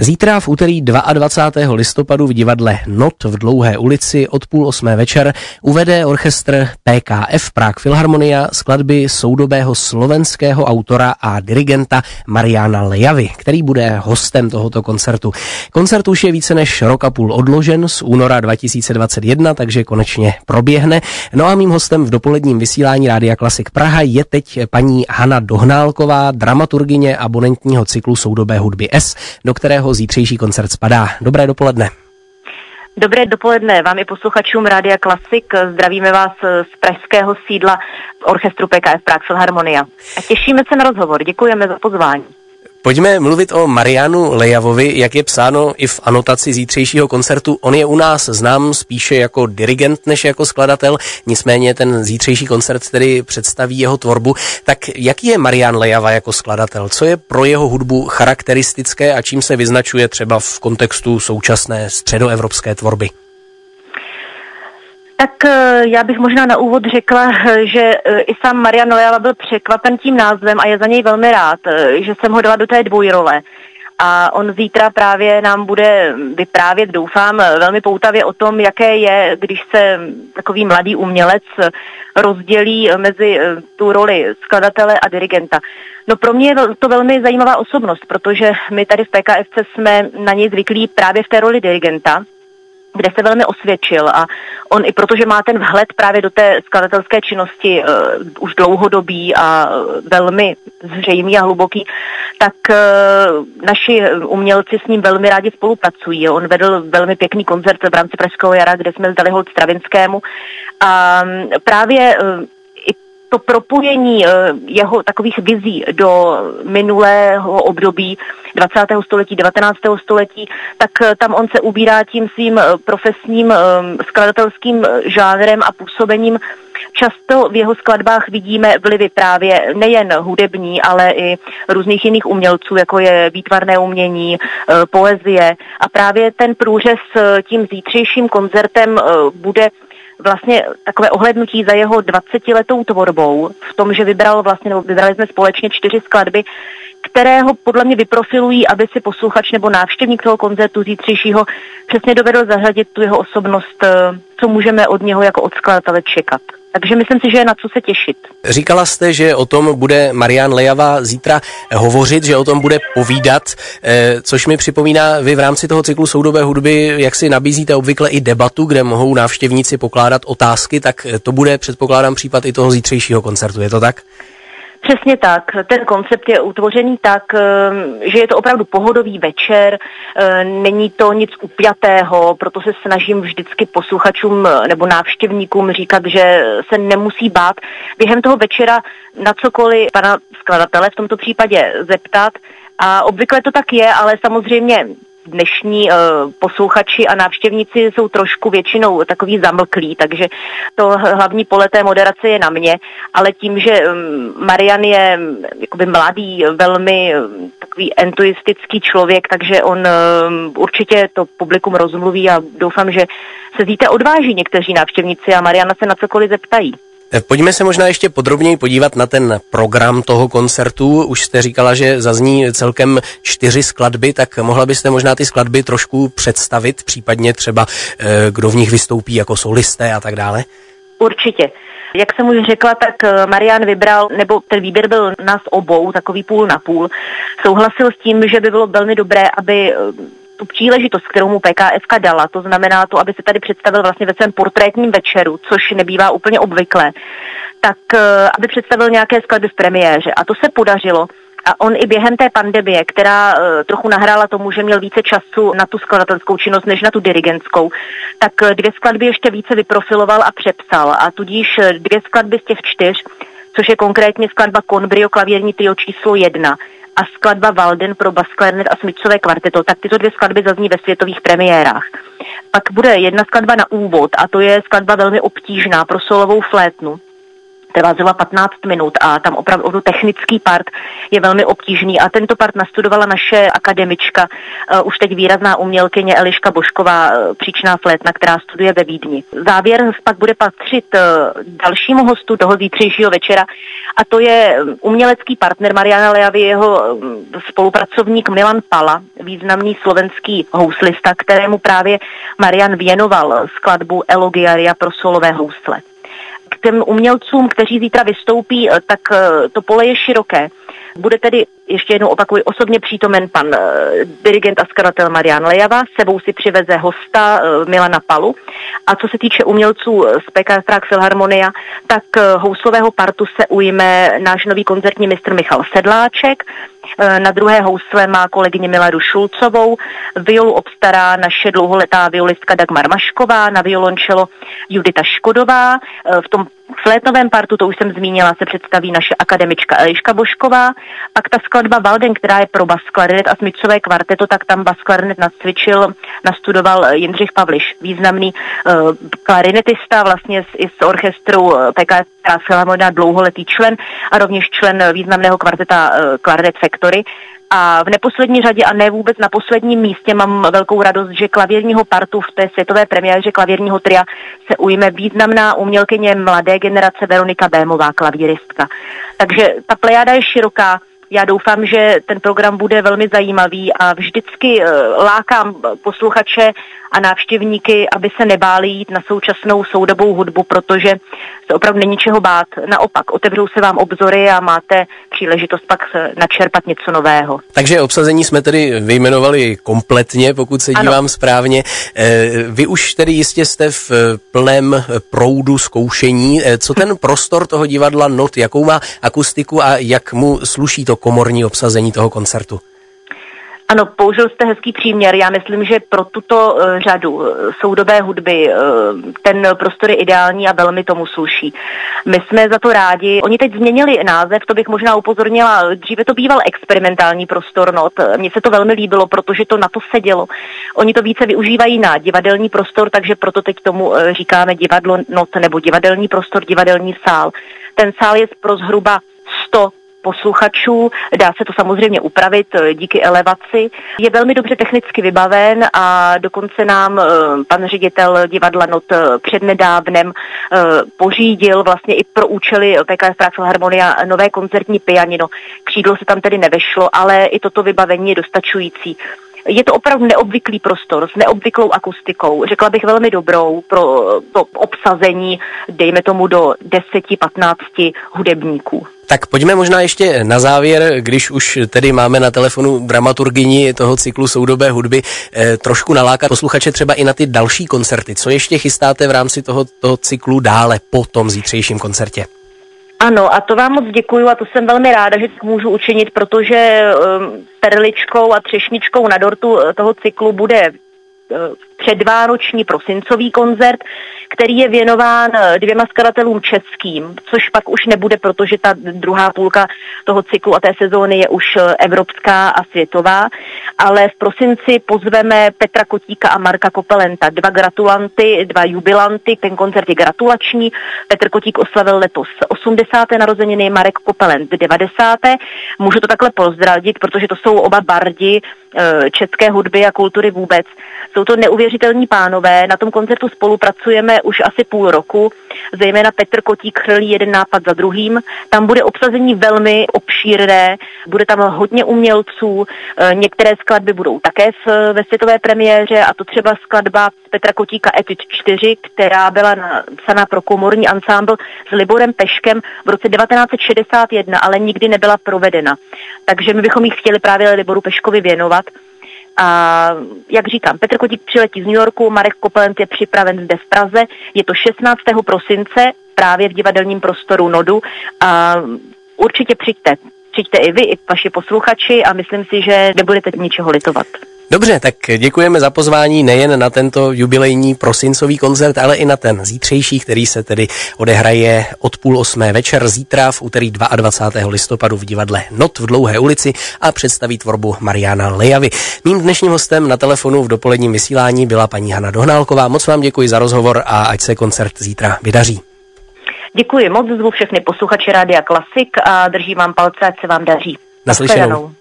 Zítra v úterý 22. listopadu v divadle Not v Dlouhé ulici od půl osmé večer uvede orchestr PKF Prague Philharmonia skladby soudobého slovenského autora a dirigenta Mariana Lejavy, který bude hostem tohoto koncertu. Koncert už je více než rok a půl odložen z února 2021, takže konečně proběhne. No a mým hostem v dopoledním vysílání Rádia Klasik Praha je teď paní Hana Dohnálková, dramaturgině abonentního cyklu soudobé hudby S, do kterého kterého zítřejší koncert spadá. Dobré dopoledne. Dobré dopoledne vám i posluchačům Rádia Klasik. Zdravíme vás z pražského sídla orchestru PKF Prague Philharmonia. A těšíme se na rozhovor. Děkujeme za pozvání. Pojďme mluvit o Marianu Lejavovi, jak je psáno i v anotaci zítřejšího koncertu. On je u nás znám spíše jako dirigent než jako skladatel, nicméně ten zítřejší koncert tedy představí jeho tvorbu. Tak jaký je Marian Lejava jako skladatel? Co je pro jeho hudbu charakteristické a čím se vyznačuje třeba v kontextu současné středoevropské tvorby? Tak eh, já bych možná na úvod řekla, eh, že eh, i sám Marian Leala byl překvapen tím názvem a je za něj velmi rád, že jsem ho dala do té dvojrole. A on zítra právě nám bude vyprávět, doufám, velmi poutavě o tom, jaké je, když se takový mladý umělec rozdělí mezi tu roli skladatele a dirigenta. No pro mě je to velmi zajímavá osobnost, protože my tady v PKFC jsme na něj zvyklí právě v té roli dirigenta, kde se velmi osvědčil a on i protože má ten vhled právě do té skladatelské činnosti uh, už dlouhodobý a velmi zřejmý a hluboký, tak uh, naši umělci s ním velmi rádi spolupracují. On vedl velmi pěkný koncert v rámci Pražského jara, kde jsme zdali hold Stravinskému a um, právě uh, to propojení eh, jeho takových vizí do minulého období 20. století, 19. století, tak eh, tam on se ubírá tím svým eh, profesním skladatelským žánrem a působením. Často v jeho skladbách vidíme vlivy právě nejen hudební, ale i různých jiných umělců, jako je výtvarné umění, poezie. A právě ten průřez tím zítřejším koncertem bude vlastně takové ohlednutí za jeho 20-letou tvorbou v tom, že vybral vlastně, nebo vybrali jsme společně čtyři skladby, které ho podle mě vyprofilují, aby si posluchač nebo návštěvník toho koncertu zítřejšího přesně dovedl zařadit tu jeho osobnost, eh, co můžeme od něho jako od skladatele čekat. Takže myslím si, že je na co se těšit. Říkala jste, že o tom bude Marian Lejava zítra hovořit, že o tom bude povídat, eh, což mi připomíná, vy v rámci toho cyklu soudové hudby, jak si nabízíte obvykle i debatu, kde mohou návštěvníci pokládat otázky, tak to bude, předpokládám, případ i toho zítřejšího koncertu, je to tak? Přesně tak. Ten koncept je utvořený tak, eh, že je to opravdu pohodový večer, eh, není to nic upjatého, proto se snažím vždycky posluchačům eh, nebo návštěvníkům říkat, že se nemusí bát během toho večera na cokoliv pana skladatele v tomto případě zeptat. A obvykle to tak je, ale samozřejmě dnešní uh, posluchači a návštěvníci jsou trošku většinou takový zamlklí, takže to hlavní pole té moderace je na mě, ale tím, že um, Marian je mm, jakoby mladý, velmi um, takový entuistický člověk, takže on určitě to publikum rozmluví a doufám, že se zíte odváží někteří návštěvníci a Mariana se na cokoliv zeptají. Eh, pojďme se možná ještě podrobněji podívat na ten program toho koncertu. Už jste říkala, že zazní celkem čtyři skladby, tak mohla byste možná ty skladby trošku představit, případně třeba eh, kdo v nich vystoupí jako solisté a tak dále? Určitě. Jak jsem už řekla, tak eh, Marian vybral, nebo ten výběr byl nás obou, takový půl na půl. Souhlasil s tím, že by bylo velmi dobré, aby tu příležitost, kterou mu PKF dala, to znamená to, aby se tady představil vlastně ve svém portrétním večeru, což nebývá úplně obvyklé, tak eh, aby představil nějaké skladby v premiéře. A to se podařilo. A on i během té pandemie, která uh, trochu nahrála tomu, že měl více času na tu skladatelskou činnost než na tu dirigentskou, tak uh, dvě skladby ještě více vyprofiloval a přepsal. A tudíž dvě skladby z těch čtyř, což je konkrétně skladba Conbrio klavírní trio číslo jedna, a skladba Walden pro bas a smyčcové kvarteto, tak tyto dvě skladby zazní ve světových premiérách. Pak bude jedna skladba na úvod a to je skladba velmi obtížná pro solovou flétnu trvá zhruba 15 minut a tam opravdu technický part je velmi obtížný a tento part nastudovala naše akademička, uh, už teď výrazná umělkyně Eliška Bošková, uh, příčná flétna, která studuje ve Vídni. Závěr pak bude patřit uh, dalšímu hostu toho zítřejšího večera a to je umělecký partner Mariana Leavy, jeho spolupracovník Milan Pala, významný slovenský houslista, kterému právě Marian věnoval skladbu Elogiaria pro solové housle těm umělcům, kteří zítra vystoupí, eh, tak eh, to pole je široké. Bude tedy, ještě jednou opakuji, osobně přítomen pan uh, dirigent a skladatel Marian Lejava, sebou si přiveze hosta Milana Palu. A co se týče umělců z PKF Prague Filharmonia, tak houslového partu se ujme náš nový koncertní mistr Michal Sedláček, na druhé housle má kolegyně Miladu Šulcovou, violu obstará naše dlouholetá violistka Dagmar Mašková, na violončelo Judita Škodová, v tom flétnovém partu, to už jsem zmínila, se představí naše akademička Eliška Bošková. Pak ta skladba Valden, která je pro bas klarinet a smyčcové kvarteto, tak tam bas klarinet nacvičil, nastudoval Jindřich Pavliš, významný uh, klarinetista, vlastně z, i z orchestru uh, PKS Filharmonia dlouholetý člen a rovněž člen významného kvarteta uh, Clarinet Factory. A v neposlední řadě a ne vůbec na posledním místě mám velkou radost, že klavírního partu v té světové premiéře klavírního tria se ujme významná umělkyně mladé generace Veronika Bémová, klavíristka. Takže ta plejáda je široká, já doufám, že ten program bude velmi zajímavý a vždycky eh, lákám posluchače a návštěvníky, aby se nebáli jít na současnou soudobou hudbu, protože se opravdu není čeho bát. Naopak, otevřou se vám obzory a máte příležitost pak načerpat něco nového. Takže obsazení jsme tedy vyjmenovali kompletně, pokud se dívám ano. správně. Eh, vy už tedy jistě jste v plném proudu zkoušení. Eh, co ten prostor toho divadla Not, jakou má akustiku a jak mu sluší to komorní obsazení toho koncertu? Ano, použil jste hezký příměr. Já myslím, že pro tuto uh, řadu uh, soudobé hudby uh, ten prostor je ideální a velmi tomu sluší. My jsme za to rádi. Oni teď změnili název, to bych možná upozornila. Dříve to býval experimentální prostor not. Mně se to velmi líbilo, protože to na to sedělo. Oni to více využívají na divadelní prostor, takže proto teď tomu říkáme divadlo not nebo divadelní prostor, divadelní sál. Ten sál je pro zhruba 100 posluchačů. Dá se to samozřejmě upravit eh, díky elevaci. Je velmi dobře technicky vybaven a dokonce nám eh, pan ředitel divadla Not eh, přednedávnem pořídil vlastně i pro účely PKF Prague Filharmonia nové koncertní pianino. Křídlo se tam tedy nevešlo, ale i toto vybavení je dostačující. Je to opravdu neobvyklý prostor s neobvyklou akustikou, řekla bych velmi dobrou pro to obsazení, dejme tomu do 10-15 hudebníků. Tak pojďme možná ještě na závěr, když už tedy máme na telefonu dramaturgyni toho cyklu soudobé hudby, eh, trošku nalákat posluchače třeba i na ty další koncerty. Co ještě chystáte v rámci toho, toho cyklu dále po tom zítřejším koncertě? Ano, a to vám moc děkuju a to jsem velmi ráda, že to můžu učinit, protože um, perličkou a třešničkou na dortu eh, toho cyklu bude uh, předvánoční prosincový koncert, který je věnován eh, dvěma skladatelům českým, což pak už nebude, protože ta druhá půlka toho cyklu a té sezóny je už eh, evropská a světová. Ale v prosinci pozveme Petra Kotíka a Marka Kopelenta, dva gratulanty, dva jubilanty, ten koncert je gratulační. Petr Kotík oslavil letos 80. narozeniny, Marek Kopelent 90. Můžu to takhle pozdravit, protože to jsou oba bardi eh, české hudby a kultury vůbec. Jsou to neuvěřitelní pánové, na tom koncertu spolupracujeme už asi půl roku, zejména Petr Kotík chrlí jeden nápad za druhým. Tam bude obsazení velmi obšírné, bude tam hodně umělců, e, některé skladby budou také v, ve světové premiéře a to třeba skladba Petra Kotíka Etude 4, která byla napsaná pro komorní ansámbl s Liborem Peškem v roce 1961, ale nikdy nebyla provedena. Takže my bychom ji chtěli právě Liboru Peškovi věnovat. A jak říkám, Petr Kotík přiletí z New Yorku, Marek Kopelent je připraven zde v Praze. Je to 16. prosince právě v divadelním prostoru Nodu. A určitě přijďte. Přijďte i vy, i vaši posluchači a myslím si, že nebudete ničeho litovat. Dobře, tak děkujeme za pozvání nejen na tento jubilejní prosincový koncert, ale i na ten zítřejší, který se tedy odehraje od půl osmé večer zítra v úterý 22. listopadu v divadle Not v Dlouhé ulici a představí tvorbu Mariana Lejavy. Mým dnešním hostem na telefonu v dopoledním vysílání byla paní Hana Dohnálková. Moc vám děkuji za rozhovor a ať se koncert zítra vydaří. Děkuji moc, zvu všechny posluchače Rádia Klasik a držím vám palce, ať se vám daří. Naslyšenou.